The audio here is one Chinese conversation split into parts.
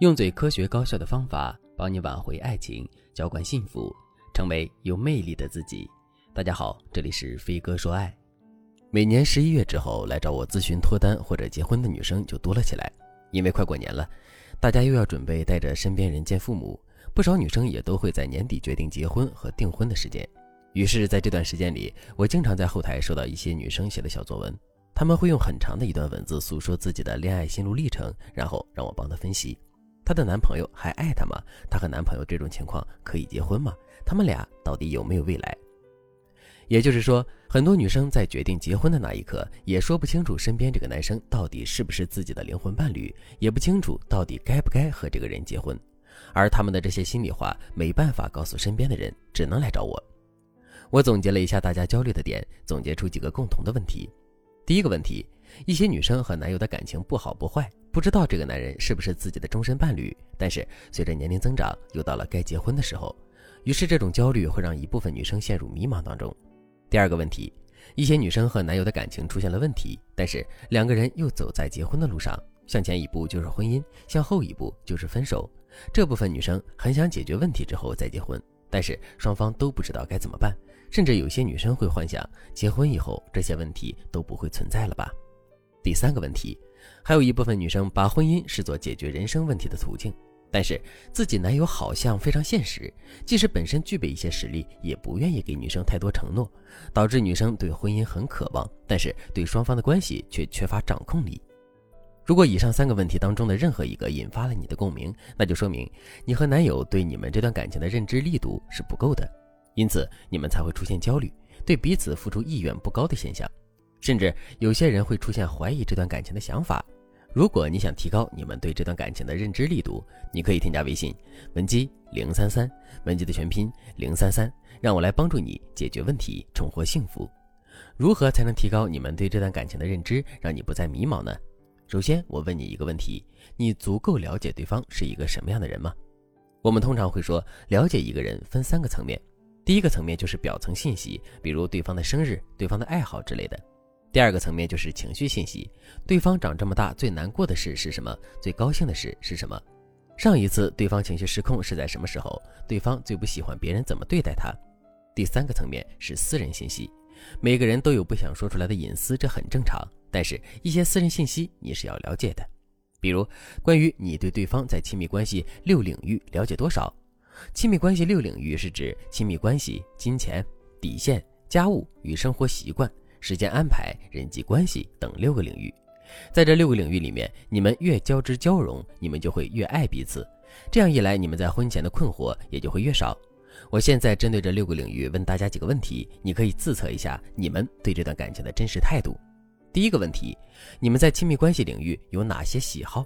用最科学高效的方法帮你挽回爱情，浇灌幸福，成为有魅力的自己。大家好，这里是飞哥说爱。每年十一月之后来找我咨询脱单或者结婚的女生就多了起来，因为快过年了，大家又要准备带着身边人见父母，不少女生也都会在年底决定结婚和订婚的时间。于是，在这段时间里，我经常在后台收到一些女生写的小作文，她们会用很长的一段文字诉说自己的恋爱心路历程，然后让我帮她分析。她的男朋友还爱她吗？她和男朋友这种情况可以结婚吗？他们俩到底有没有未来？也就是说，很多女生在决定结婚的那一刻，也说不清楚身边这个男生到底是不是自己的灵魂伴侣，也不清楚到底该不该和这个人结婚。而他们的这些心里话没办法告诉身边的人，只能来找我。我总结了一下大家焦虑的点，总结出几个共同的问题。第一个问题。一些女生和男友的感情不好不坏，不知道这个男人是不是自己的终身伴侣。但是随着年龄增长，又到了该结婚的时候，于是这种焦虑会让一部分女生陷入迷茫当中。第二个问题，一些女生和男友的感情出现了问题，但是两个人又走在结婚的路上，向前一步就是婚姻，向后一步就是分手。这部分女生很想解决问题之后再结婚，但是双方都不知道该怎么办，甚至有些女生会幻想，结婚以后这些问题都不会存在了吧。第三个问题，还有一部分女生把婚姻视作解决人生问题的途径，但是自己男友好像非常现实，即使本身具备一些实力，也不愿意给女生太多承诺，导致女生对婚姻很渴望，但是对双方的关系却缺乏掌控力。如果以上三个问题当中的任何一个引发了你的共鸣，那就说明你和男友对你们这段感情的认知力度是不够的，因此你们才会出现焦虑，对彼此付出意愿不高的现象。甚至有些人会出现怀疑这段感情的想法。如果你想提高你们对这段感情的认知力度，你可以添加微信文姬零三三，文姬的全拼零三三，让我来帮助你解决问题，重获幸福。如何才能提高你们对这段感情的认知，让你不再迷茫呢？首先，我问你一个问题：你足够了解对方是一个什么样的人吗？我们通常会说，了解一个人分三个层面。第一个层面就是表层信息，比如对方的生日、对方的爱好之类的。第二个层面就是情绪信息，对方长这么大最难过的事是什么？最高兴的事是什么？上一次对方情绪失控是在什么时候？对方最不喜欢别人怎么对待他？第三个层面是私人信息，每个人都有不想说出来的隐私，这很正常。但是，一些私人信息你是要了解的，比如关于你对对方在亲密关系六领域了解多少？亲密关系六领域是指亲密关系、金钱、底线、家务与生活习惯。时间安排、人际关系等六个领域，在这六个领域里面，你们越交织交融，你们就会越爱彼此。这样一来，你们在婚前的困惑也就会越少。我现在针对这六个领域问大家几个问题，你可以自测一下你们对这段感情的真实态度。第一个问题，你们在亲密关系领域有哪些喜好？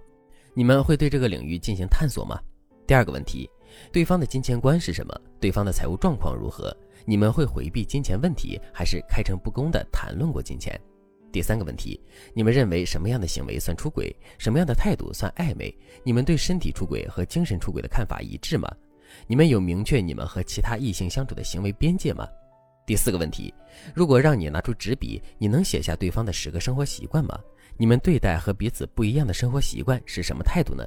你们会对这个领域进行探索吗？第二个问题，对方的金钱观是什么？对方的财务状况如何？你们会回避金钱问题，还是开诚布公地谈论过金钱？第三个问题，你们认为什么样的行为算出轨？什么样的态度算暧昧？你们对身体出轨和精神出轨的看法一致吗？你们有明确你们和其他异性相处的行为边界吗？第四个问题，如果让你拿出纸笔，你能写下对方的十个生活习惯吗？你们对待和彼此不一样的生活习惯是什么态度呢？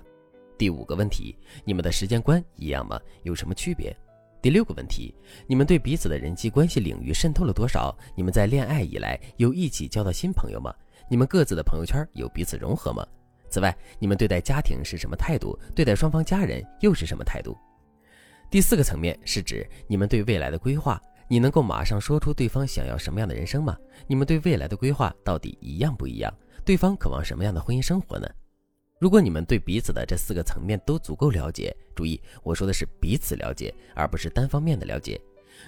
第五个问题，你们的时间观一样吗？有什么区别？第六个问题，你们对彼此的人际关系领域渗透了多少？你们在恋爱以来有一起交到新朋友吗？你们各自的朋友圈有彼此融合吗？此外，你们对待家庭是什么态度？对待双方家人又是什么态度？第四个层面是指你们对未来的规划，你能够马上说出对方想要什么样的人生吗？你们对未来的规划到底一样不一样？对方渴望什么样的婚姻生活呢？如果你们对彼此的这四个层面都足够了解，注意我说的是彼此了解，而不是单方面的了解。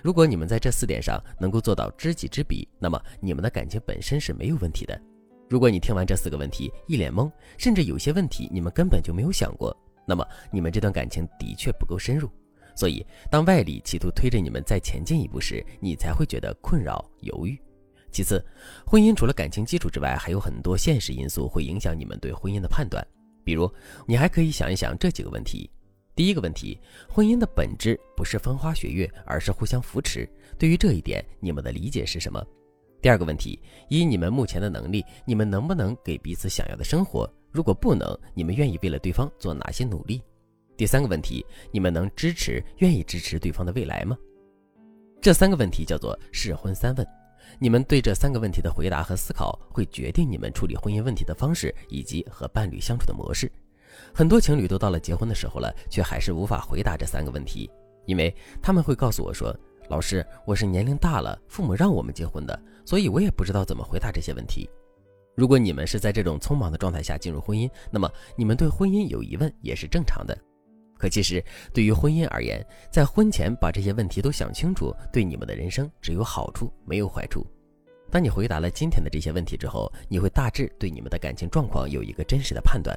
如果你们在这四点上能够做到知己知彼，那么你们的感情本身是没有问题的。如果你听完这四个问题一脸懵，甚至有些问题你们根本就没有想过，那么你们这段感情的确不够深入。所以，当外力企图推着你们再前进一步时，你才会觉得困扰、犹豫。其次，婚姻除了感情基础之外，还有很多现实因素会影响你们对婚姻的判断。比如，你还可以想一想这几个问题：第一个问题，婚姻的本质不是风花雪月，而是互相扶持。对于这一点，你们的理解是什么？第二个问题，以你们目前的能力，你们能不能给彼此想要的生活？如果不能，你们愿意为了对方做哪些努力？第三个问题，你们能支持、愿意支持对方的未来吗？这三个问题叫做试婚三问。你们对这三个问题的回答和思考，会决定你们处理婚姻问题的方式以及和伴侣相处的模式。很多情侣都到了结婚的时候了，却还是无法回答这三个问题，因为他们会告诉我说：“老师，我是年龄大了，父母让我们结婚的，所以我也不知道怎么回答这些问题。”如果你们是在这种匆忙的状态下进入婚姻，那么你们对婚姻有疑问也是正常的。可其实对于婚姻而言，在婚前把这些问题都想清楚，对你们的人生只有好处，没有坏处。当你回答了今天的这些问题之后，你会大致对你们的感情状况有一个真实的判断。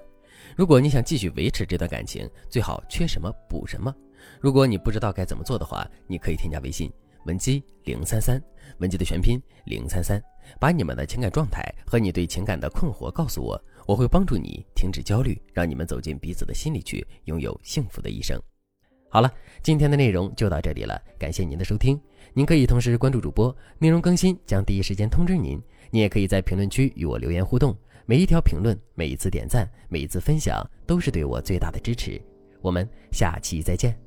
如果你想继续维持这段感情，最好缺什么补什么。如果你不知道该怎么做的话，你可以添加微信文姬零三三，文姬的全拼零三三，把你们的情感状态和你对情感的困惑告诉我，我会帮助你停止焦虑，让你们走进彼此的心里去，拥有幸福的一生。好了，今天的内容就到这里了，感谢您的收听。您可以同时关注主播，内容更新将第一时间通知您。您也可以在评论区与我留言互动。每一条评论，每一次点赞，每一次分享，都是对我最大的支持。我们下期再见。